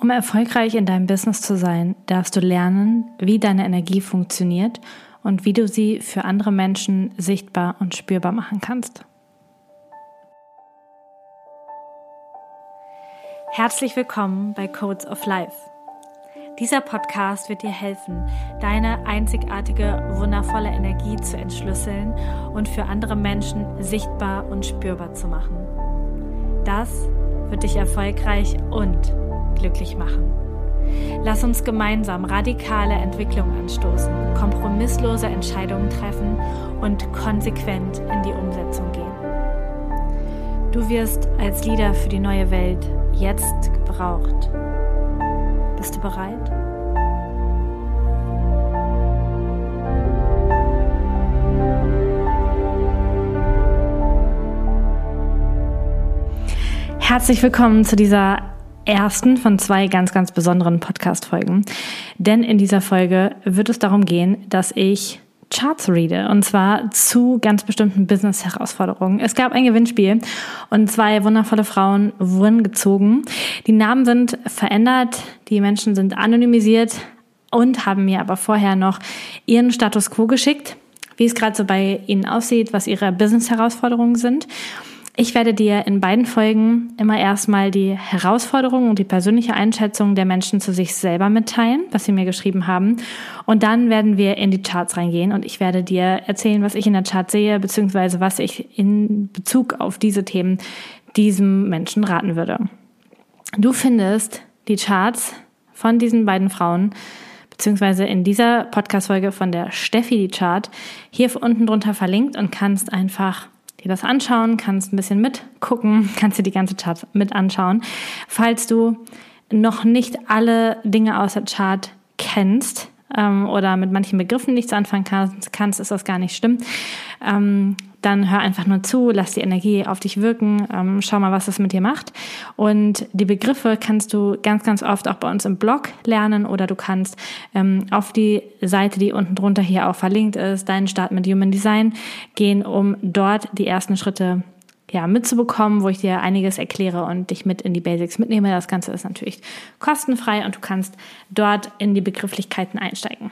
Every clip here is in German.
Um erfolgreich in deinem Business zu sein, darfst du lernen, wie deine Energie funktioniert und wie du sie für andere Menschen sichtbar und spürbar machen kannst. Herzlich willkommen bei Codes of Life. Dieser Podcast wird dir helfen, deine einzigartige, wundervolle Energie zu entschlüsseln und für andere Menschen sichtbar und spürbar zu machen. Das wird dich erfolgreich und glücklich machen. Lass uns gemeinsam radikale Entwicklung anstoßen, kompromisslose Entscheidungen treffen und konsequent in die Umsetzung gehen. Du wirst als Leader für die neue Welt jetzt gebraucht. Bist du bereit? Herzlich willkommen zu dieser ersten von zwei ganz, ganz besonderen Podcast-Folgen. Denn in dieser Folge wird es darum gehen, dass ich Charts rede und zwar zu ganz bestimmten Business-Herausforderungen. Es gab ein Gewinnspiel und zwei wundervolle Frauen wurden gezogen. Die Namen sind verändert, die Menschen sind anonymisiert und haben mir aber vorher noch ihren Status quo geschickt, wie es gerade so bei ihnen aussieht, was ihre Business-Herausforderungen sind. Ich werde dir in beiden Folgen immer erstmal die Herausforderungen und die persönliche Einschätzung der Menschen zu sich selber mitteilen, was sie mir geschrieben haben. Und dann werden wir in die Charts reingehen und ich werde dir erzählen, was ich in der Chart sehe, beziehungsweise was ich in Bezug auf diese Themen diesem Menschen raten würde. Du findest die Charts von diesen beiden Frauen beziehungsweise in dieser Podcast-Folge von der Steffi die Chart hier unten drunter verlinkt und kannst einfach dir das anschauen, kannst ein bisschen mitgucken, kannst dir die ganze Chart mit anschauen. Falls du noch nicht alle Dinge aus der Chart kennst ähm, oder mit manchen Begriffen nichts anfangen kannst, kannst ist das gar nicht schlimm. Ähm, dann hör einfach nur zu, lass die Energie auf dich wirken, ähm, schau mal, was das mit dir macht. Und die Begriffe kannst du ganz, ganz oft auch bei uns im Blog lernen oder du kannst ähm, auf die Seite, die unten drunter hier auch verlinkt ist, deinen Start mit Human Design gehen, um dort die ersten Schritte ja, mitzubekommen, wo ich dir einiges erkläre und dich mit in die Basics mitnehme. Das Ganze ist natürlich kostenfrei und du kannst dort in die Begrifflichkeiten einsteigen.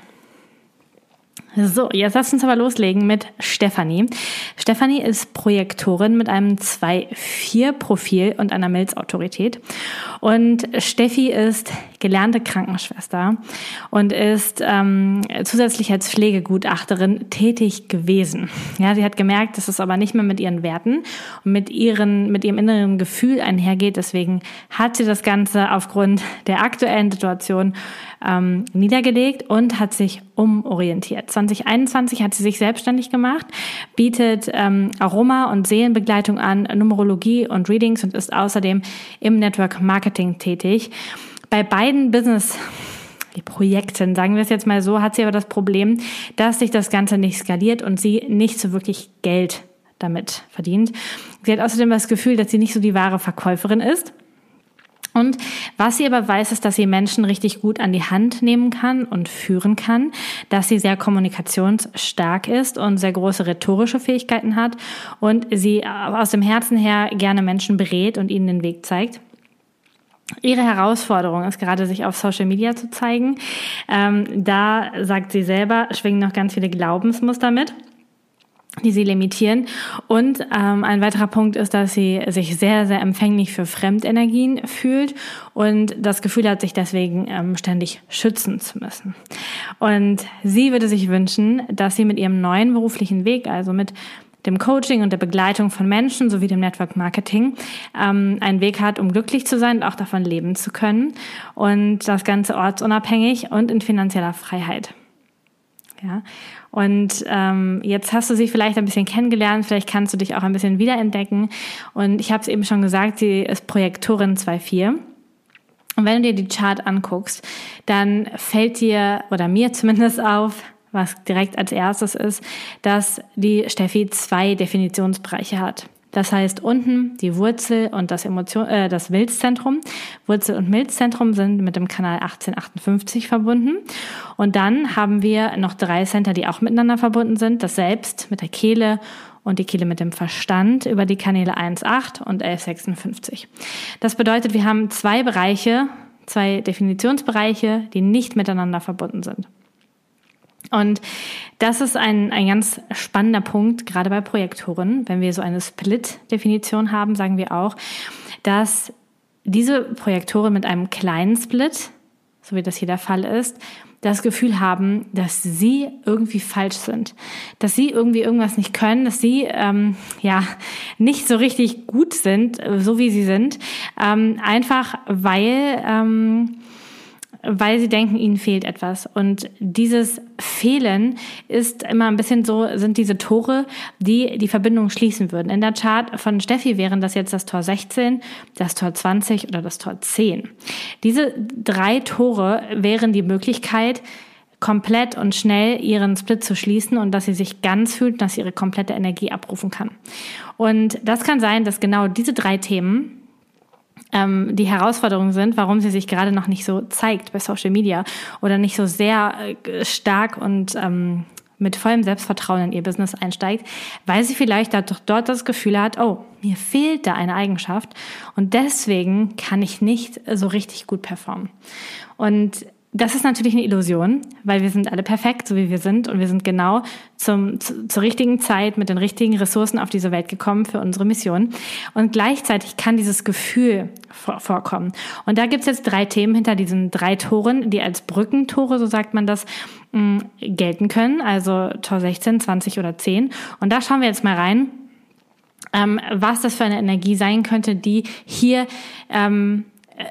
So, jetzt lass uns aber loslegen mit Stefanie. Stefanie ist Projektorin mit einem 2-4-Profil und einer Milzautorität. Und Steffi ist gelernte Krankenschwester und ist ähm, zusätzlich als Pflegegutachterin tätig gewesen. Ja, sie hat gemerkt, dass es aber nicht mehr mit ihren Werten und mit, ihren, mit ihrem inneren Gefühl einhergeht. Deswegen hat sie das Ganze aufgrund der aktuellen Situation ähm, niedergelegt und hat sich umorientiert. 2021 hat sie sich selbstständig gemacht, bietet ähm, Aroma- und Seelenbegleitung an, Numerologie und Readings und ist außerdem im Network Marketing tätig. Bei beiden Business Projekten, sagen wir es jetzt mal so, hat sie aber das Problem, dass sich das Ganze nicht skaliert und sie nicht so wirklich Geld damit verdient. Sie hat außerdem das Gefühl, dass sie nicht so die wahre Verkäuferin ist und was sie aber weiß, ist, dass sie Menschen richtig gut an die Hand nehmen kann und führen kann, dass sie sehr kommunikationsstark ist und sehr große rhetorische Fähigkeiten hat und sie aus dem Herzen her gerne Menschen berät und ihnen den Weg zeigt. Ihre Herausforderung ist gerade, sich auf Social Media zu zeigen. Ähm, da sagt sie selber, schwingen noch ganz viele Glaubensmuster mit die sie limitieren. Und ähm, ein weiterer Punkt ist, dass sie sich sehr, sehr empfänglich für Fremdenergien fühlt und das Gefühl hat, sich deswegen ähm, ständig schützen zu müssen. Und sie würde sich wünschen, dass sie mit ihrem neuen beruflichen Weg, also mit dem Coaching und der Begleitung von Menschen sowie dem Network Marketing ähm, einen Weg hat, um glücklich zu sein und auch davon leben zu können. Und das Ganze ortsunabhängig und in finanzieller Freiheit. Ja. Und ähm, jetzt hast du sie vielleicht ein bisschen kennengelernt, vielleicht kannst du dich auch ein bisschen wiederentdecken. Und ich habe es eben schon gesagt, sie ist Projektorin 2.4. Und wenn du dir die Chart anguckst, dann fällt dir oder mir zumindest auf, was direkt als erstes ist, dass die Steffi zwei Definitionsbereiche hat. Das heißt, unten die Wurzel und das, Emotion, äh, das Milzzentrum. Wurzel und Milzzentrum sind mit dem Kanal 1858 verbunden. Und dann haben wir noch drei Center, die auch miteinander verbunden sind. Das Selbst mit der Kehle und die Kehle mit dem Verstand über die Kanäle 1,8 und 11,56. Das bedeutet, wir haben zwei Bereiche, zwei Definitionsbereiche, die nicht miteinander verbunden sind. Und das ist ein, ein ganz spannender Punkt, gerade bei Projektoren. Wenn wir so eine Split-Definition haben, sagen wir auch, dass diese Projektoren mit einem kleinen Split, so wie das hier der Fall ist, das Gefühl haben, dass sie irgendwie falsch sind, dass sie irgendwie irgendwas nicht können, dass sie ähm, ja nicht so richtig gut sind, so wie sie sind, ähm, einfach weil ähm, weil sie denken, ihnen fehlt etwas. Und dieses Fehlen ist immer ein bisschen so, sind diese Tore, die die Verbindung schließen würden. In der Chart von Steffi wären das jetzt das Tor 16, das Tor 20 oder das Tor 10. Diese drei Tore wären die Möglichkeit, komplett und schnell ihren Split zu schließen und dass sie sich ganz fühlt, dass sie ihre komplette Energie abrufen kann. Und das kann sein, dass genau diese drei Themen ähm, die Herausforderungen sind, warum sie sich gerade noch nicht so zeigt bei Social Media oder nicht so sehr äh, stark und ähm, mit vollem Selbstvertrauen in ihr Business einsteigt, weil sie vielleicht dort das Gefühl hat, oh, mir fehlt da eine Eigenschaft und deswegen kann ich nicht so richtig gut performen. Und das ist natürlich eine Illusion, weil wir sind alle perfekt, so wie wir sind, und wir sind genau zum, zu, zur richtigen Zeit mit den richtigen Ressourcen auf diese Welt gekommen für unsere Mission. Und gleichzeitig kann dieses Gefühl vor, vorkommen. Und da gibt's jetzt drei Themen hinter diesen drei Toren, die als Brückentore, so sagt man das, mh, mm, gelten können. Also Tor 16, 20 oder 10. Und da schauen wir jetzt mal rein, ähm, was das für eine Energie sein könnte, die hier ähm,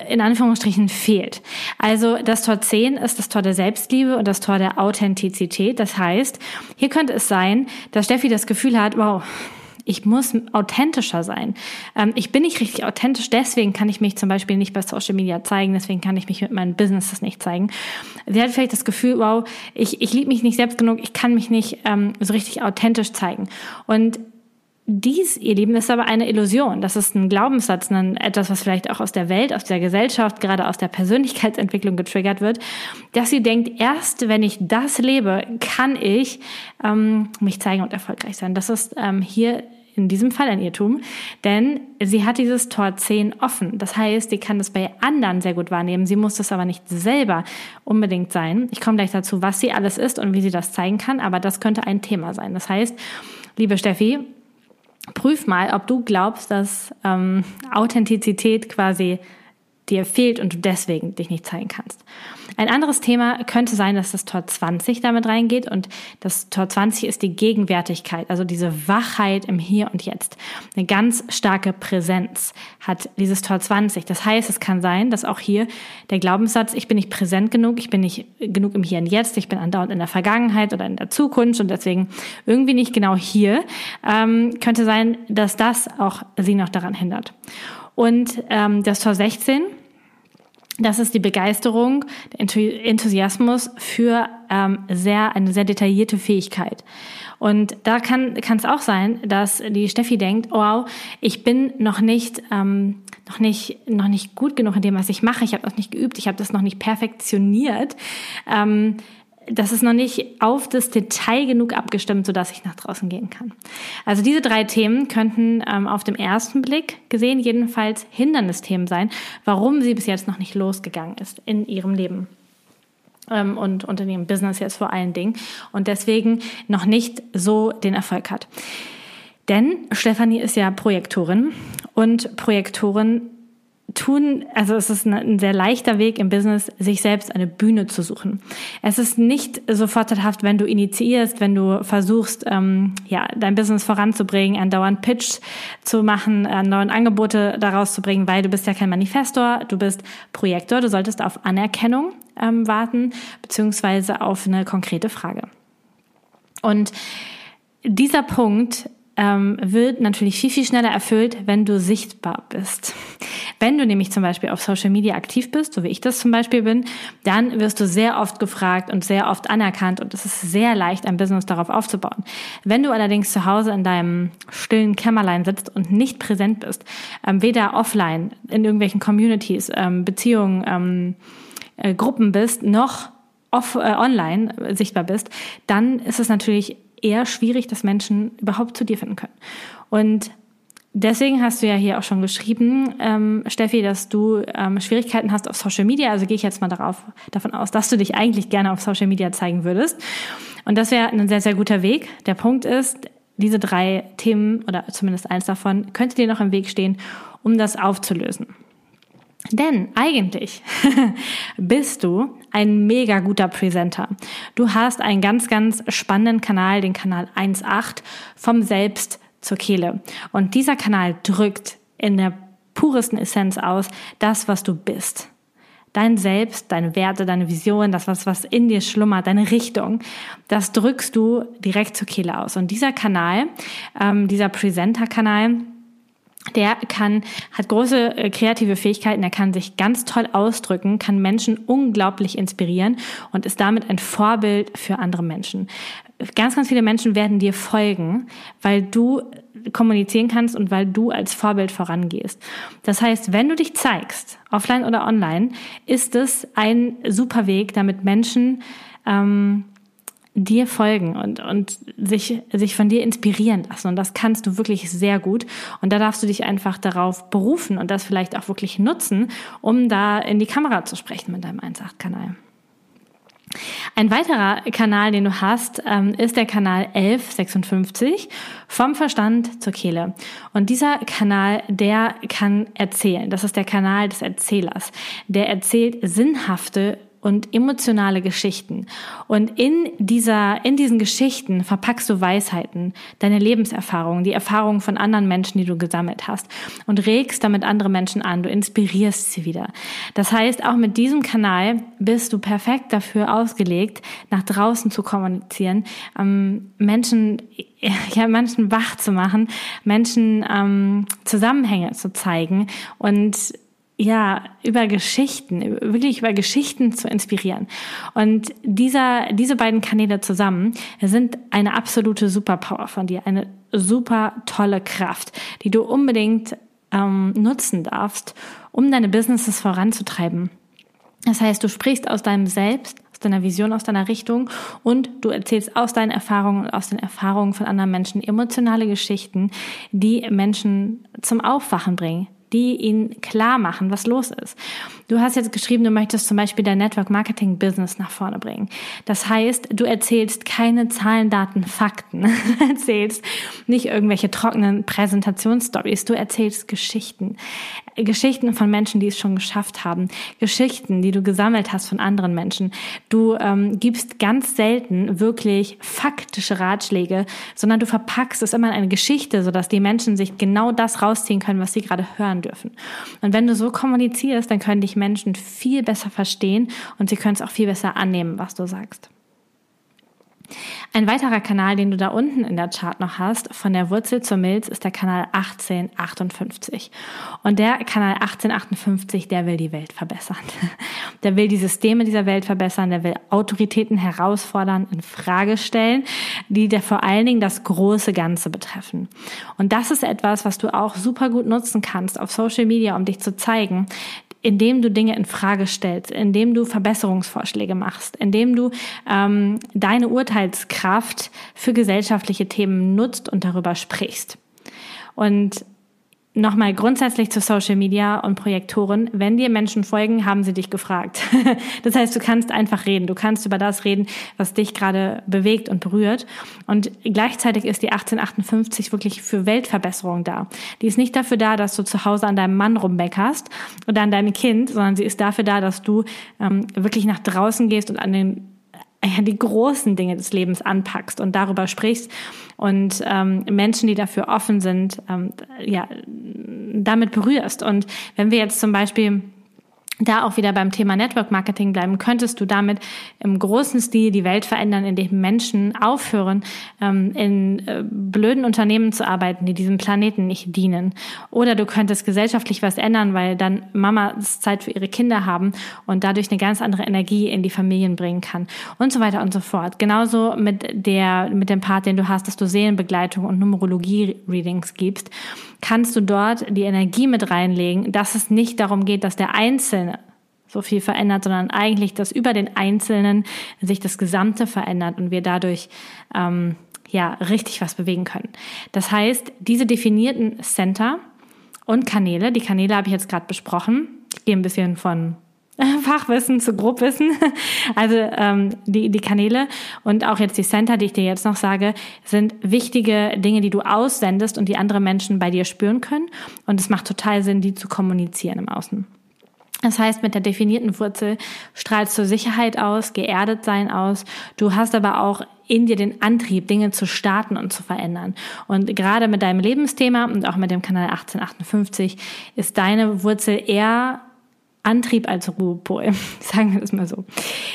in Anführungsstrichen fehlt. Also das Tor 10 ist das Tor der Selbstliebe und das Tor der Authentizität. Das heißt, hier könnte es sein, dass Steffi das Gefühl hat, wow, ich muss authentischer sein. Ähm, ich bin nicht richtig authentisch, deswegen kann ich mich zum Beispiel nicht bei Social Media zeigen, deswegen kann ich mich mit meinen Businesses nicht zeigen. Sie hat vielleicht das Gefühl, wow, ich, ich liebe mich nicht selbst genug, ich kann mich nicht ähm, so richtig authentisch zeigen. Und dies, ihr Lieben, ist aber eine Illusion. Das ist ein Glaubenssatz, ein, etwas, was vielleicht auch aus der Welt, aus der Gesellschaft, gerade aus der Persönlichkeitsentwicklung getriggert wird, dass sie denkt, erst wenn ich das lebe, kann ich ähm, mich zeigen und erfolgreich sein. Das ist ähm, hier in diesem Fall ein Irrtum, denn sie hat dieses Tor 10 offen. Das heißt, sie kann das bei anderen sehr gut wahrnehmen. Sie muss das aber nicht selber unbedingt sein. Ich komme gleich dazu, was sie alles ist und wie sie das zeigen kann, aber das könnte ein Thema sein. Das heißt, liebe Steffi, prüf mal, ob du glaubst, dass ähm, Authentizität quasi dir fehlt und du deswegen dich nicht zeigen kannst. Ein anderes Thema könnte sein, dass das Tor 20 damit reingeht und das Tor 20 ist die Gegenwärtigkeit, also diese Wachheit im Hier und Jetzt. Eine ganz starke Präsenz hat dieses Tor 20. Das heißt, es kann sein, dass auch hier der Glaubenssatz, ich bin nicht präsent genug, ich bin nicht genug im Hier und Jetzt, ich bin andauernd in der Vergangenheit oder in der Zukunft und deswegen irgendwie nicht genau hier, ähm, könnte sein, dass das auch sie noch daran hindert. Und ähm, das Tor 16 das ist die Begeisterung, der Enthusiasmus für ähm, sehr eine sehr detaillierte Fähigkeit. Und da kann es auch sein, dass die Steffi denkt, wow, ich bin noch nicht ähm, noch nicht noch nicht gut genug in dem, was ich mache. Ich habe das nicht geübt, ich habe das noch nicht perfektioniert. Ähm, das ist noch nicht auf das Detail genug abgestimmt, sodass ich nach draußen gehen kann. Also diese drei Themen könnten ähm, auf dem ersten Blick gesehen jedenfalls Hindernisthemen sein, warum sie bis jetzt noch nicht losgegangen ist in ihrem Leben ähm, und unter ihrem Business jetzt vor allen Dingen und deswegen noch nicht so den Erfolg hat. Denn Stefanie ist ja Projektorin und Projektoren tun, also es ist ein sehr leichter Weg im Business, sich selbst eine Bühne zu suchen. Es ist nicht so vorteilhaft, wenn du initiierst, wenn du versuchst, ähm, ja, dein Business voranzubringen, einen dauernden Pitch zu machen, äh, neue Angebote daraus zu bringen, weil du bist ja kein Manifestor, du bist Projektor, du solltest auf Anerkennung ähm, warten, beziehungsweise auf eine konkrete Frage. Und dieser Punkt ähm, wird natürlich viel, viel schneller erfüllt, wenn du sichtbar bist. Wenn du nämlich zum Beispiel auf Social Media aktiv bist, so wie ich das zum Beispiel bin, dann wirst du sehr oft gefragt und sehr oft anerkannt und es ist sehr leicht, ein Business darauf aufzubauen. Wenn du allerdings zu Hause in deinem stillen Kämmerlein sitzt und nicht präsent bist, ähm, weder offline in irgendwelchen Communities, ähm, Beziehungen, ähm, äh, Gruppen bist, noch off, äh, online sichtbar bist, dann ist es natürlich eher schwierig, dass Menschen überhaupt zu dir finden können. Und Deswegen hast du ja hier auch schon geschrieben, ähm, Steffi, dass du ähm, Schwierigkeiten hast auf Social Media. Also gehe ich jetzt mal darauf, davon aus, dass du dich eigentlich gerne auf Social Media zeigen würdest. Und das wäre ein sehr, sehr guter Weg. Der Punkt ist, diese drei Themen oder zumindest eins davon könnte dir noch im Weg stehen, um das aufzulösen. Denn eigentlich bist du ein mega guter Presenter. Du hast einen ganz, ganz spannenden Kanal, den Kanal 1.8 vom Selbst zur Kehle. Und dieser Kanal drückt in der puresten Essenz aus das, was du bist. Dein Selbst, deine Werte, deine Vision, das, was, was in dir schlummert, deine Richtung, das drückst du direkt zur Kehle aus. Und dieser Kanal, ähm, dieser Presenter-Kanal, der kann, hat große äh, kreative Fähigkeiten, er kann sich ganz toll ausdrücken, kann Menschen unglaublich inspirieren und ist damit ein Vorbild für andere Menschen. Ganz, ganz viele Menschen werden dir folgen, weil du kommunizieren kannst und weil du als Vorbild vorangehst. Das heißt, wenn du dich zeigst, offline oder online, ist es ein super Weg, damit Menschen ähm, dir folgen und, und sich, sich von dir inspirieren lassen. Und das kannst du wirklich sehr gut. Und da darfst du dich einfach darauf berufen und das vielleicht auch wirklich nutzen, um da in die Kamera zu sprechen mit deinem 1.8-Kanal. Ein weiterer Kanal, den du hast, ähm, ist der Kanal 1156 vom Verstand zur Kehle. Und dieser Kanal, der kann erzählen. Das ist der Kanal des Erzählers. Der erzählt sinnhafte und emotionale Geschichten. Und in dieser, in diesen Geschichten verpackst du Weisheiten, deine Lebenserfahrungen, die Erfahrungen von anderen Menschen, die du gesammelt hast und regst damit andere Menschen an. Du inspirierst sie wieder. Das heißt, auch mit diesem Kanal bist du perfekt dafür ausgelegt, nach draußen zu kommunizieren, ähm, Menschen, ja, Menschen wach zu machen, Menschen ähm, Zusammenhänge zu zeigen und ja, über Geschichten, wirklich über Geschichten zu inspirieren. Und dieser, diese beiden Kanäle zusammen sind eine absolute Superpower von dir, eine super tolle Kraft, die du unbedingt ähm, nutzen darfst, um deine Businesses voranzutreiben. Das heißt, du sprichst aus deinem Selbst, aus deiner Vision, aus deiner Richtung und du erzählst aus deinen Erfahrungen und aus den Erfahrungen von anderen Menschen emotionale Geschichten, die Menschen zum Aufwachen bringen, die ihnen klar machen, was los ist. Du hast jetzt geschrieben, du möchtest zum Beispiel dein Network Marketing Business nach vorne bringen. Das heißt, du erzählst keine Zahlen, Daten, Fakten. Du erzählst nicht irgendwelche trockenen Präsentationsstories. Du erzählst Geschichten. Geschichten von Menschen, die es schon geschafft haben. Geschichten, die du gesammelt hast von anderen Menschen. Du ähm, gibst ganz selten wirklich faktische Ratschläge, sondern du verpackst es immer in eine Geschichte, sodass die Menschen sich genau das rausziehen können, was sie gerade hören dürfen. Und wenn du so kommunizierst, dann können dich Menschen viel besser verstehen und sie können es auch viel besser annehmen, was du sagst. Ein weiterer Kanal, den du da unten in der Chart noch hast, von der Wurzel zur Milz, ist der Kanal 1858. Und der Kanal 1858, der will die Welt verbessern. Der will die Systeme dieser Welt verbessern, der will Autoritäten herausfordern, in Frage stellen, die der vor allen Dingen das große Ganze betreffen. Und das ist etwas, was du auch super gut nutzen kannst auf Social Media, um dich zu zeigen, indem du Dinge in Frage stellst, indem du Verbesserungsvorschläge machst, indem du ähm, deine Urteilskraft für gesellschaftliche Themen nutzt und darüber sprichst. Und Nochmal grundsätzlich zu Social Media und Projektoren. Wenn dir Menschen folgen, haben sie dich gefragt. Das heißt, du kannst einfach reden. Du kannst über das reden, was dich gerade bewegt und berührt. Und gleichzeitig ist die 1858 wirklich für Weltverbesserung da. Die ist nicht dafür da, dass du zu Hause an deinem Mann rumbeckerst oder an deinem Kind, sondern sie ist dafür da, dass du ähm, wirklich nach draußen gehst und an den ja, die großen Dinge des Lebens anpackst und darüber sprichst und ähm, Menschen, die dafür offen sind, ähm, ja, damit berührst. Und wenn wir jetzt zum Beispiel da auch wieder beim Thema Network Marketing bleiben, könntest du damit im großen Stil die Welt verändern, indem Menschen aufhören, ähm, in äh, blöden Unternehmen zu arbeiten, die diesem Planeten nicht dienen. Oder du könntest gesellschaftlich was ändern, weil dann Mamas Zeit für ihre Kinder haben und dadurch eine ganz andere Energie in die Familien bringen kann und so weiter und so fort. Genauso mit der, mit dem Part, den du hast, dass du Seelenbegleitung und Numerologie-Readings gibst kannst du dort die Energie mit reinlegen, dass es nicht darum geht, dass der Einzelne so viel verändert, sondern eigentlich, dass über den Einzelnen sich das Gesamte verändert und wir dadurch ähm, ja richtig was bewegen können. Das heißt, diese definierten Center und Kanäle, die Kanäle habe ich jetzt gerade besprochen, ich gehe ein bisschen von Fachwissen zu Grobwissen. Also ähm, die, die Kanäle und auch jetzt die Center, die ich dir jetzt noch sage, sind wichtige Dinge, die du aussendest und die andere Menschen bei dir spüren können. Und es macht total Sinn, die zu kommunizieren im Außen. Das heißt, mit der definierten Wurzel strahlst du Sicherheit aus, geerdet sein aus. Du hast aber auch in dir den Antrieb, Dinge zu starten und zu verändern. Und gerade mit deinem Lebensthema und auch mit dem Kanal 1858 ist deine Wurzel eher Antrieb als Ruhepol, sagen wir das mal so.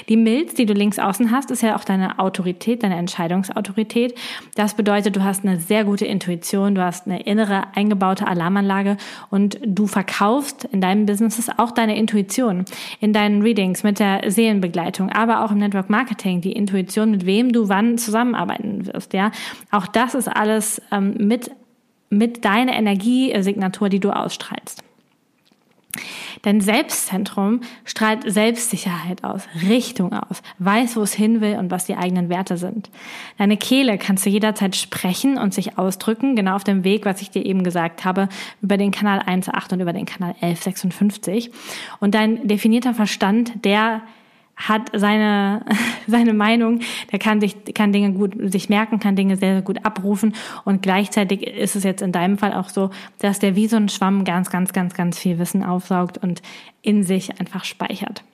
Die Milz, die du links außen hast, ist ja auch deine Autorität, deine Entscheidungsautorität. Das bedeutet, du hast eine sehr gute Intuition, du hast eine innere eingebaute Alarmanlage und du verkaufst in deinem Business auch deine Intuition in deinen Readings mit der Seelenbegleitung, aber auch im Network Marketing, die Intuition, mit wem du wann zusammenarbeiten wirst, ja. Auch das ist alles ähm, mit, mit deiner Energiesignatur, die du ausstrahlst. Dein Selbstzentrum strahlt Selbstsicherheit aus, Richtung aus, weiß, wo es hin will und was die eigenen Werte sind. Deine Kehle kannst du jederzeit sprechen und sich ausdrücken, genau auf dem Weg, was ich dir eben gesagt habe, über den Kanal 1.8 und über den Kanal 11.56. Und dein definierter Verstand, der hat seine, seine Meinung, der kann sich, kann Dinge gut sich merken, kann Dinge sehr, sehr gut abrufen und gleichzeitig ist es jetzt in deinem Fall auch so, dass der wie so ein Schwamm ganz, ganz, ganz, ganz viel Wissen aufsaugt und in sich einfach speichert.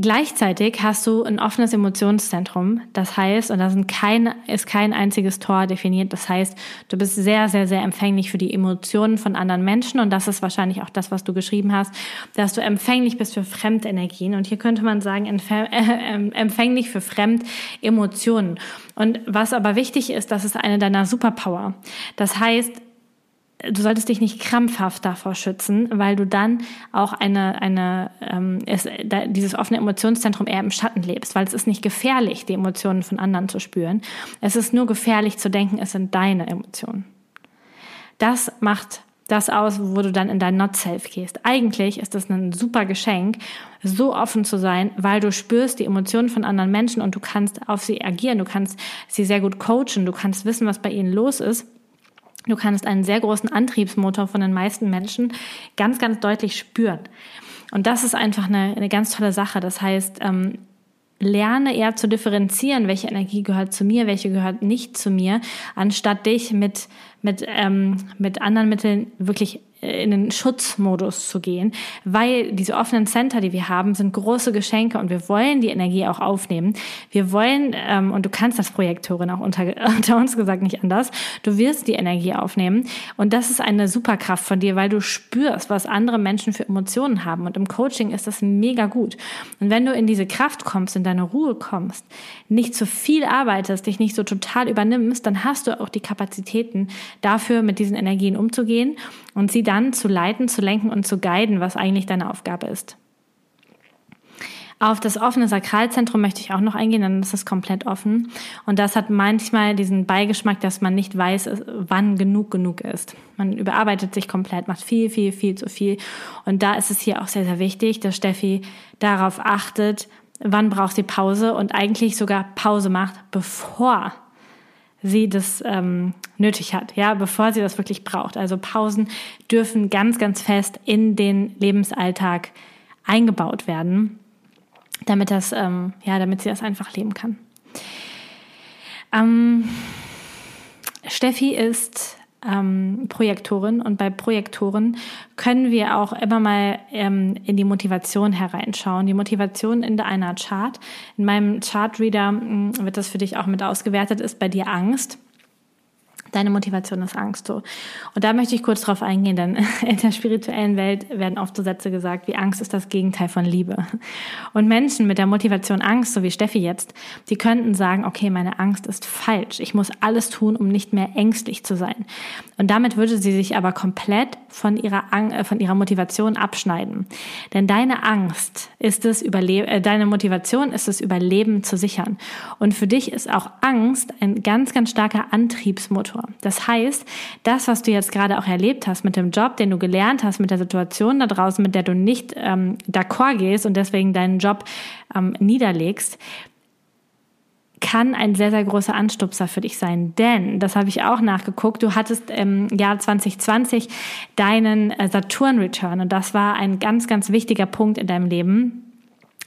Gleichzeitig hast du ein offenes Emotionszentrum. Das heißt, und da sind kein, ist kein einziges Tor definiert. Das heißt, du bist sehr, sehr, sehr empfänglich für die Emotionen von anderen Menschen. Und das ist wahrscheinlich auch das, was du geschrieben hast, dass du empfänglich bist für Fremdenergien. Und hier könnte man sagen, äh, empfänglich für Fremdemotionen. Und was aber wichtig ist, das ist eine deiner Superpower. Das heißt, du solltest dich nicht krampfhaft davor schützen, weil du dann auch eine, eine ähm, es, da, dieses offene Emotionszentrum eher im Schatten lebst, weil es ist nicht gefährlich, die Emotionen von anderen zu spüren. Es ist nur gefährlich zu denken, es sind deine Emotionen. Das macht das aus, wo du dann in dein Not-Self gehst. Eigentlich ist das ein super Geschenk, so offen zu sein, weil du spürst die Emotionen von anderen Menschen und du kannst auf sie agieren, du kannst sie sehr gut coachen, du kannst wissen, was bei ihnen los ist Du kannst einen sehr großen Antriebsmotor von den meisten Menschen ganz, ganz deutlich spüren. Und das ist einfach eine, eine ganz tolle Sache. Das heißt, ähm, lerne eher zu differenzieren, welche Energie gehört zu mir, welche gehört nicht zu mir, anstatt dich mit, mit, ähm, mit anderen Mitteln wirklich in den Schutzmodus zu gehen, weil diese offenen Center, die wir haben, sind große Geschenke und wir wollen die Energie auch aufnehmen. Wir wollen, ähm, und du kannst das Projektorin auch unter, unter uns gesagt nicht anders, du wirst die Energie aufnehmen und das ist eine Superkraft von dir, weil du spürst, was andere Menschen für Emotionen haben und im Coaching ist das mega gut. Und wenn du in diese Kraft kommst, in deine Ruhe kommst, nicht zu viel arbeitest, dich nicht so total übernimmst, dann hast du auch die Kapazitäten dafür, mit diesen Energien umzugehen und sie dann zu leiten, zu lenken und zu guiden, was eigentlich deine Aufgabe ist. Auf das offene Sakralzentrum möchte ich auch noch eingehen, dann ist es komplett offen. Und das hat manchmal diesen Beigeschmack, dass man nicht weiß, wann genug genug ist. Man überarbeitet sich komplett, macht viel, viel, viel zu viel. Und da ist es hier auch sehr, sehr wichtig, dass Steffi darauf achtet, wann braucht sie Pause und eigentlich sogar Pause macht, bevor sie das ähm, nötig hat, ja, bevor sie das wirklich braucht. Also Pausen dürfen ganz, ganz fest in den Lebensalltag eingebaut werden, damit das, ähm, ja, damit sie das einfach leben kann. Ähm, Steffi ist ähm, Projektoren und bei Projektoren können wir auch immer mal ähm, in die Motivation hereinschauen. Die Motivation in einer Chart. In meinem Chartreader mm, wird das für dich auch mit ausgewertet, ist bei dir Angst. Deine Motivation ist Angst so. Und da möchte ich kurz drauf eingehen, denn in der spirituellen Welt werden oft so Sätze gesagt, wie Angst ist das Gegenteil von Liebe. Und Menschen mit der Motivation Angst, so wie Steffi jetzt, die könnten sagen, okay, meine Angst ist falsch. Ich muss alles tun, um nicht mehr ängstlich zu sein. Und damit würde sie sich aber komplett von ihrer, äh, von ihrer Motivation abschneiden. Denn deine Angst ist es, Überleben, äh, deine Motivation ist es, Überleben zu sichern. Und für dich ist auch Angst ein ganz, ganz starker Antriebsmotor Motor. Das heißt, das, was du jetzt gerade auch erlebt hast mit dem Job, den du gelernt hast, mit der Situation da draußen, mit der du nicht ähm, d'accord gehst und deswegen deinen Job ähm, niederlegst, kann ein sehr, sehr großer Anstupser für dich sein. Denn, das habe ich auch nachgeguckt, du hattest im Jahr 2020 deinen äh, Saturn-Return und das war ein ganz, ganz wichtiger Punkt in deinem Leben.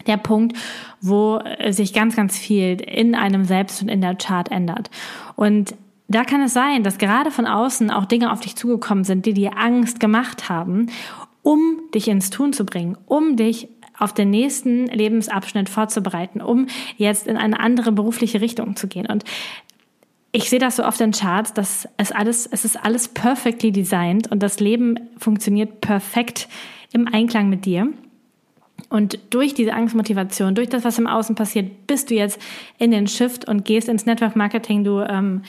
Der Punkt, wo äh, sich ganz, ganz viel in einem selbst und in der Chart ändert. Und da kann es sein, dass gerade von außen auch Dinge auf dich zugekommen sind, die dir Angst gemacht haben, um dich ins Tun zu bringen, um dich auf den nächsten Lebensabschnitt vorzubereiten, um jetzt in eine andere berufliche Richtung zu gehen. Und ich sehe das so oft in Charts, dass es alles, es ist alles perfectly designed und das Leben funktioniert perfekt im Einklang mit dir. Und durch diese Angstmotivation, durch das, was im Außen passiert, bist du jetzt in den Shift und gehst ins Network Marketing. Du ähm,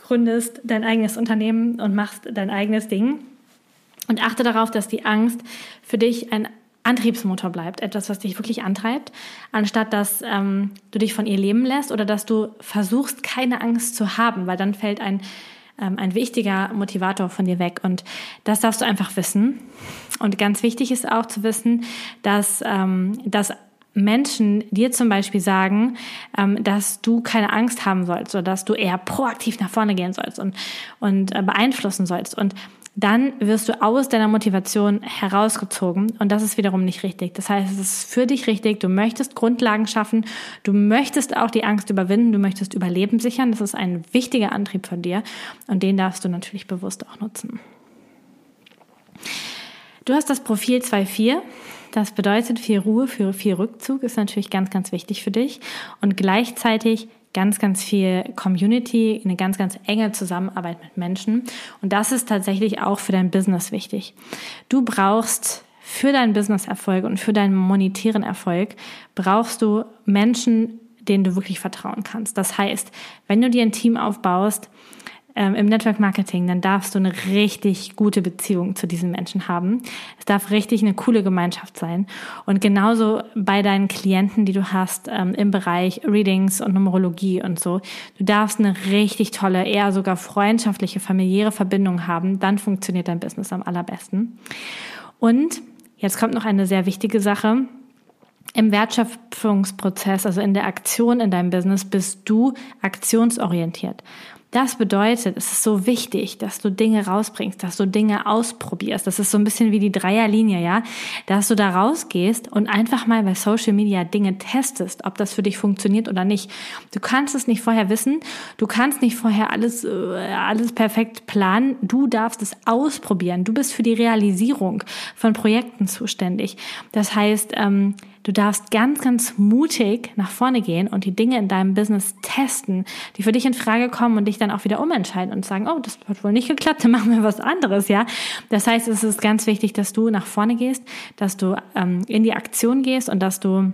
gründest dein eigenes Unternehmen und machst dein eigenes Ding. Und achte darauf, dass die Angst für dich ein Antriebsmotor bleibt, etwas, was dich wirklich antreibt, anstatt dass ähm, du dich von ihr leben lässt oder dass du versuchst, keine Angst zu haben, weil dann fällt ein, ähm, ein wichtiger Motivator von dir weg. Und das darfst du einfach wissen. Und ganz wichtig ist auch zu wissen, dass, ähm, dass Menschen dir zum Beispiel sagen, ähm, dass du keine Angst haben sollst oder dass du eher proaktiv nach vorne gehen sollst und, und äh, beeinflussen sollst. Und dann wirst du aus deiner Motivation herausgezogen und das ist wiederum nicht richtig. Das heißt, es ist für dich richtig, du möchtest Grundlagen schaffen, du möchtest auch die Angst überwinden, du möchtest Überleben sichern, das ist ein wichtiger Antrieb von dir und den darfst du natürlich bewusst auch nutzen. Du hast das Profil 2.4, das bedeutet viel Ruhe, für viel Rückzug ist natürlich ganz, ganz wichtig für dich und gleichzeitig ganz, ganz viel Community, eine ganz, ganz enge Zusammenarbeit mit Menschen. Und das ist tatsächlich auch für dein Business wichtig. Du brauchst für deinen Business-Erfolg und für deinen monetären Erfolg brauchst du Menschen, denen du wirklich vertrauen kannst. Das heißt, wenn du dir ein Team aufbaust, ähm, im Network Marketing, dann darfst du eine richtig gute Beziehung zu diesen Menschen haben. Es darf richtig eine coole Gemeinschaft sein. Und genauso bei deinen Klienten, die du hast ähm, im Bereich Readings und Numerologie und so. Du darfst eine richtig tolle, eher sogar freundschaftliche, familiäre Verbindung haben. Dann funktioniert dein Business am allerbesten. Und jetzt kommt noch eine sehr wichtige Sache. Im Wertschöpfungsprozess, also in der Aktion in deinem Business, bist du aktionsorientiert. Das bedeutet, es ist so wichtig, dass du Dinge rausbringst, dass du Dinge ausprobierst. Das ist so ein bisschen wie die Dreierlinie, ja, dass du da rausgehst und einfach mal bei Social Media Dinge testest, ob das für dich funktioniert oder nicht. Du kannst es nicht vorher wissen, du kannst nicht vorher alles, äh, alles perfekt planen. Du darfst es ausprobieren. Du bist für die Realisierung von Projekten zuständig. Das heißt, ähm, Du darfst ganz, ganz mutig nach vorne gehen und die Dinge in deinem Business testen, die für dich in Frage kommen und dich dann auch wieder umentscheiden und sagen, oh, das hat wohl nicht geklappt, dann machen wir was anderes, ja. Das heißt, es ist ganz wichtig, dass du nach vorne gehst, dass du ähm, in die Aktion gehst und dass du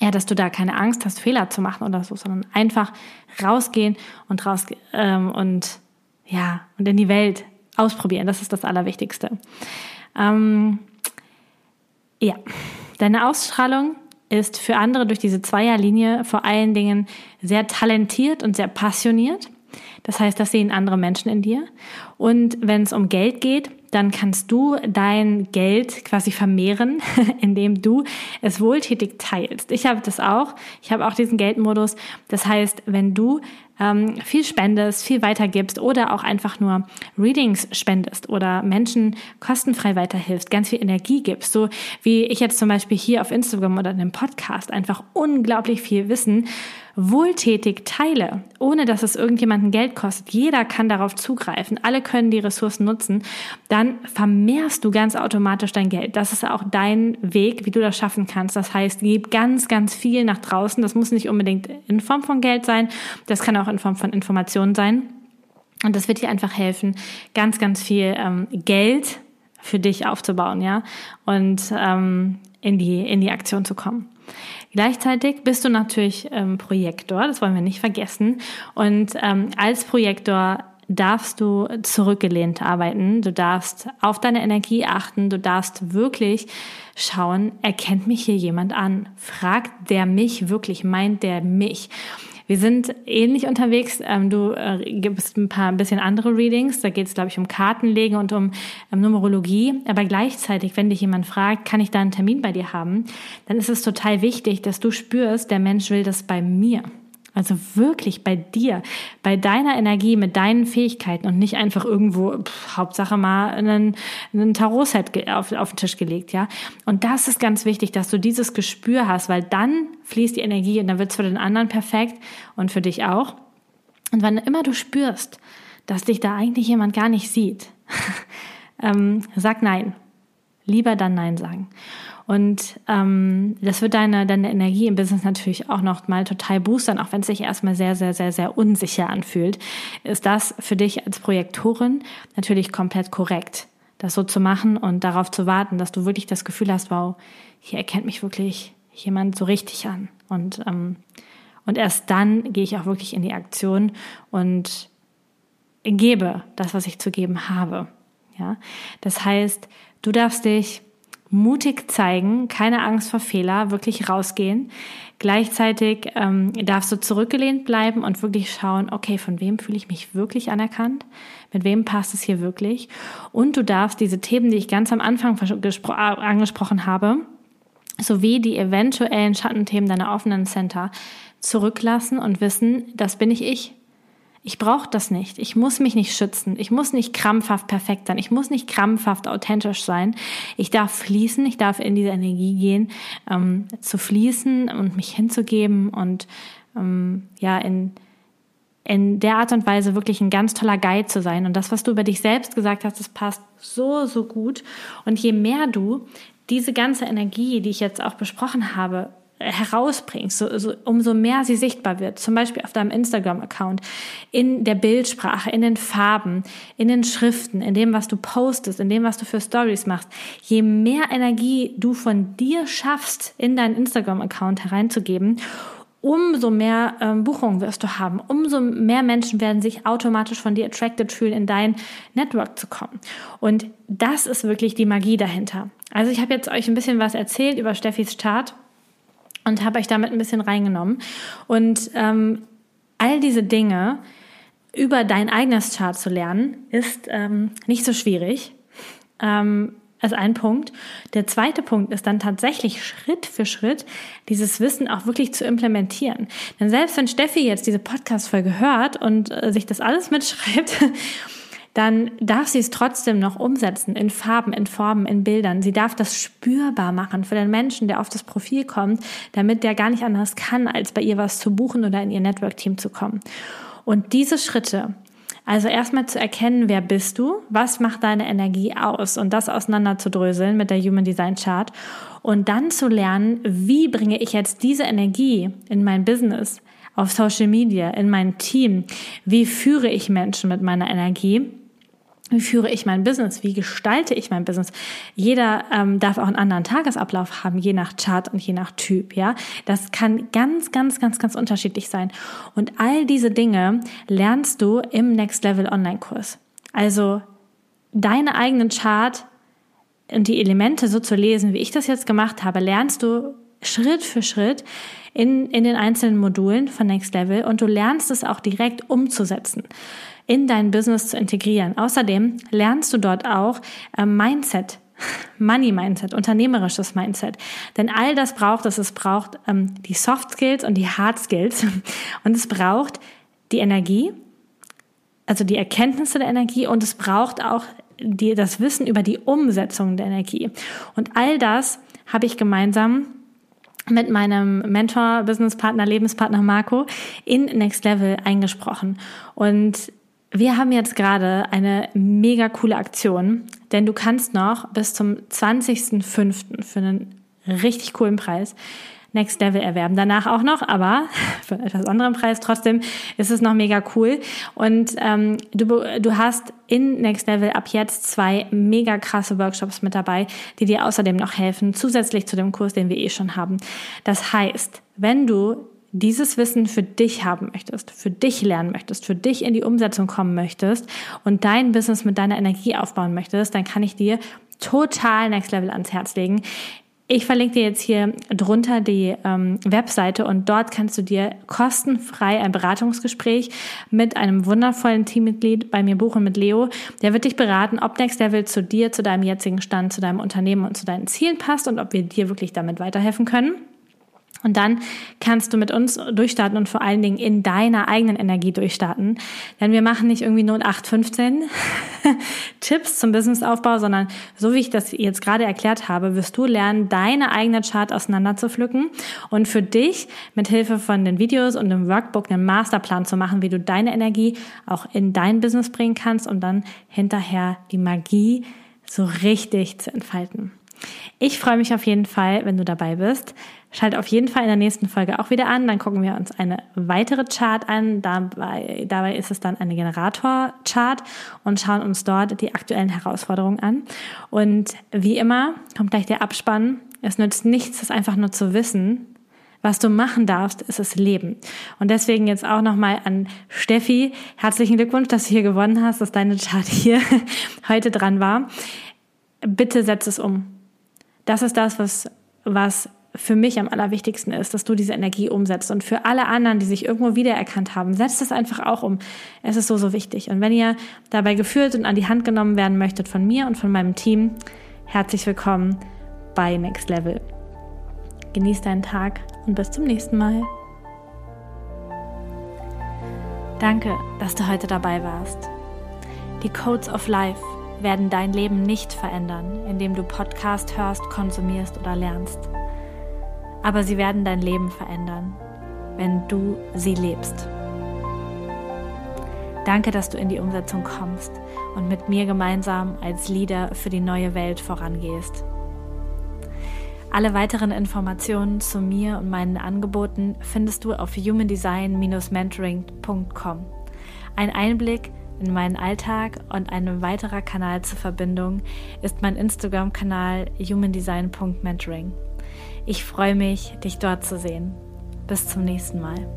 ja, dass du da keine Angst hast, Fehler zu machen oder so, sondern einfach rausgehen und raus ähm, und ja und in die Welt ausprobieren. Das ist das Allerwichtigste. Ähm, ja. Deine Ausstrahlung ist für andere durch diese Zweierlinie vor allen Dingen sehr talentiert und sehr passioniert. Das heißt, das sehen andere Menschen in dir. Und wenn es um Geld geht, dann kannst du dein Geld quasi vermehren, indem du es wohltätig teilst. Ich habe das auch. Ich habe auch diesen Geldmodus. Das heißt, wenn du ähm, viel spendest, viel weitergibst oder auch einfach nur Readings spendest oder Menschen kostenfrei weiterhilfst, ganz viel Energie gibst, so wie ich jetzt zum Beispiel hier auf Instagram oder in einem Podcast einfach unglaublich viel Wissen wohltätig teile, ohne dass es irgendjemanden Geld kostet. Jeder kann darauf zugreifen, alle können die Ressourcen nutzen, dann vermehrst du ganz automatisch dein Geld. Das ist auch dein Weg, wie du das schaffen kannst. Das heißt, gib ganz, ganz viel nach draußen. Das muss nicht unbedingt in Form von Geld sein, das kann auch in Form von Informationen sein. Und das wird dir einfach helfen, ganz, ganz viel ähm, Geld für dich aufzubauen, ja, und ähm, in die in die Aktion zu kommen. Gleichzeitig bist du natürlich ähm, Projektor, das wollen wir nicht vergessen. Und ähm, als Projektor darfst du zurückgelehnt arbeiten, du darfst auf deine Energie achten, du darfst wirklich schauen, erkennt mich hier jemand an? Fragt der mich wirklich? Meint der mich? Wir sind ähnlich unterwegs. Ähm, du äh, gibst ein paar ein bisschen andere Readings. Da geht es, glaube ich, um Kartenlegen und um ähm, Numerologie. Aber gleichzeitig, wenn dich jemand fragt, kann ich da einen Termin bei dir haben, dann ist es total wichtig, dass du spürst, der Mensch will das bei mir. Also wirklich bei dir, bei deiner Energie, mit deinen Fähigkeiten und nicht einfach irgendwo, pff, Hauptsache mal einen, einen Tarot-Set auf, auf den Tisch gelegt, ja. Und das ist ganz wichtig, dass du dieses Gespür hast, weil dann fließt die Energie und dann wird es für den anderen perfekt und für dich auch. Und wann immer du spürst, dass dich da eigentlich jemand gar nicht sieht, ähm, sag nein. Lieber dann Nein sagen. Und ähm, das wird deine, deine Energie im Business natürlich auch noch mal total boostern, auch wenn es sich erstmal sehr, sehr, sehr, sehr unsicher anfühlt. Ist das für dich als Projektorin natürlich komplett korrekt, das so zu machen und darauf zu warten, dass du wirklich das Gefühl hast, wow, hier erkennt mich wirklich jemand so richtig an. Und, ähm, und erst dann gehe ich auch wirklich in die Aktion und gebe das, was ich zu geben habe. Ja, das heißt, du darfst dich mutig zeigen, keine Angst vor Fehler, wirklich rausgehen. Gleichzeitig ähm, darfst du zurückgelehnt bleiben und wirklich schauen, okay, von wem fühle ich mich wirklich anerkannt? Mit wem passt es hier wirklich? Und du darfst diese Themen, die ich ganz am Anfang angesprochen habe, sowie die eventuellen Schattenthemen deiner offenen Center zurücklassen und wissen, das bin ich ich. Ich brauche das nicht. Ich muss mich nicht schützen. Ich muss nicht krampfhaft perfekt sein. Ich muss nicht krampfhaft authentisch sein. Ich darf fließen. Ich darf in diese Energie gehen, ähm, zu fließen und mich hinzugeben und ähm, ja in in der Art und Weise wirklich ein ganz toller Guide zu sein. Und das, was du über dich selbst gesagt hast, das passt so, so gut. Und je mehr du diese ganze Energie, die ich jetzt auch besprochen habe, herausbringst, so, so, umso mehr sie sichtbar wird, zum Beispiel auf deinem Instagram-Account, in der Bildsprache, in den Farben, in den Schriften, in dem, was du postest, in dem, was du für Stories machst, je mehr Energie du von dir schaffst, in deinen Instagram-Account hereinzugeben, umso mehr ähm, Buchungen wirst du haben, umso mehr Menschen werden sich automatisch von dir attracted fühlen, in dein Network zu kommen. Und das ist wirklich die Magie dahinter. Also ich habe jetzt euch ein bisschen was erzählt über Steffis Chart und habe euch damit ein bisschen reingenommen. Und ähm, all diese Dinge über dein eigenes Chart zu lernen, ist ähm, nicht so schwierig. Ähm, als ein Punkt. Der zweite Punkt ist dann tatsächlich Schritt für Schritt dieses Wissen auch wirklich zu implementieren. Denn selbst wenn Steffi jetzt diese Podcast-Folge hört und äh, sich das alles mitschreibt dann darf sie es trotzdem noch umsetzen in Farben, in Formen, in Bildern. Sie darf das spürbar machen für den Menschen, der auf das Profil kommt, damit der gar nicht anders kann, als bei ihr was zu buchen oder in ihr Network-Team zu kommen. Und diese Schritte, also erstmal zu erkennen, wer bist du, was macht deine Energie aus und das auseinander zu dröseln mit der Human Design Chart und dann zu lernen, wie bringe ich jetzt diese Energie in mein Business, auf Social Media, in mein Team, wie führe ich Menschen mit meiner Energie wie führe ich mein Business? Wie gestalte ich mein Business? Jeder ähm, darf auch einen anderen Tagesablauf haben, je nach Chart und je nach Typ. Ja, das kann ganz, ganz, ganz, ganz unterschiedlich sein. Und all diese Dinge lernst du im Next Level Online-Kurs. Also deine eigenen Chart und die Elemente so zu lesen, wie ich das jetzt gemacht habe, lernst du Schritt für Schritt in, in den einzelnen Modulen von Next Level und du lernst es auch direkt umzusetzen in dein Business zu integrieren. Außerdem lernst du dort auch äh, Mindset Money Mindset, unternehmerisches Mindset. Denn all das braucht es. Es braucht ähm, die Soft Skills und die Hard Skills. Und es braucht die Energie, also die Erkenntnisse der Energie und es braucht auch die, das Wissen über die Umsetzung der Energie. Und all das habe ich gemeinsam mit meinem Mentor, Businesspartner, Lebenspartner Marco in Next Level eingesprochen. Und wir haben jetzt gerade eine mega coole Aktion, denn du kannst noch bis zum 20.05. für einen richtig coolen Preis Next Level erwerben. Danach auch noch, aber für einen etwas anderen Preis. Trotzdem ist es noch mega cool. Und ähm, du, du hast in Next Level ab jetzt zwei mega krasse Workshops mit dabei, die dir außerdem noch helfen, zusätzlich zu dem Kurs, den wir eh schon haben. Das heißt, wenn du dieses Wissen für dich haben möchtest, für dich lernen möchtest, für dich in die Umsetzung kommen möchtest und dein Business mit deiner Energie aufbauen möchtest, dann kann ich dir total Next Level ans Herz legen. Ich verlinke dir jetzt hier drunter die ähm, Webseite und dort kannst du dir kostenfrei ein Beratungsgespräch mit einem wundervollen Teammitglied bei mir buchen mit Leo. Der wird dich beraten, ob Next Level zu dir, zu deinem jetzigen Stand, zu deinem Unternehmen und zu deinen Zielen passt und ob wir dir wirklich damit weiterhelfen können. Und dann kannst du mit uns durchstarten und vor allen Dingen in deiner eigenen Energie durchstarten. Denn wir machen nicht irgendwie 0815 Tipps zum Businessaufbau, sondern so wie ich das jetzt gerade erklärt habe, wirst du lernen, deine eigene Chart auseinander und für dich mit Hilfe von den Videos und dem Workbook einen Masterplan zu machen, wie du deine Energie auch in dein Business bringen kannst und dann hinterher die Magie so richtig zu entfalten. Ich freue mich auf jeden Fall, wenn du dabei bist. Schalt auf jeden Fall in der nächsten Folge auch wieder an. Dann gucken wir uns eine weitere Chart an. Dabei, dabei ist es dann eine Generator-Chart und schauen uns dort die aktuellen Herausforderungen an. Und wie immer kommt gleich der Abspann. Es nützt nichts, das einfach nur zu wissen. Was du machen darfst, ist es Leben. Und deswegen jetzt auch nochmal an Steffi. Herzlichen Glückwunsch, dass du hier gewonnen hast, dass deine Chart hier heute dran war. Bitte setz es um das ist das, was, was für mich am allerwichtigsten ist, dass du diese Energie umsetzt. Und für alle anderen, die sich irgendwo wiedererkannt haben, setzt es einfach auch um. Es ist so, so wichtig. Und wenn ihr dabei geführt und an die Hand genommen werden möchtet von mir und von meinem Team, herzlich willkommen bei Next Level. Genieß deinen Tag und bis zum nächsten Mal. Danke, dass du heute dabei warst. Die Codes of Life werden dein Leben nicht verändern, indem du Podcast hörst, konsumierst oder lernst. Aber sie werden dein Leben verändern, wenn du sie lebst. Danke, dass du in die Umsetzung kommst und mit mir gemeinsam als Leader für die neue Welt vorangehst. Alle weiteren Informationen zu mir und meinen Angeboten findest du auf humandesign-mentoring.com. Ein Einblick in meinen Alltag und ein weiterer Kanal zur Verbindung ist mein Instagram-Kanal humandesign.mentoring. Ich freue mich, dich dort zu sehen. Bis zum nächsten Mal.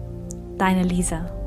Deine Lisa.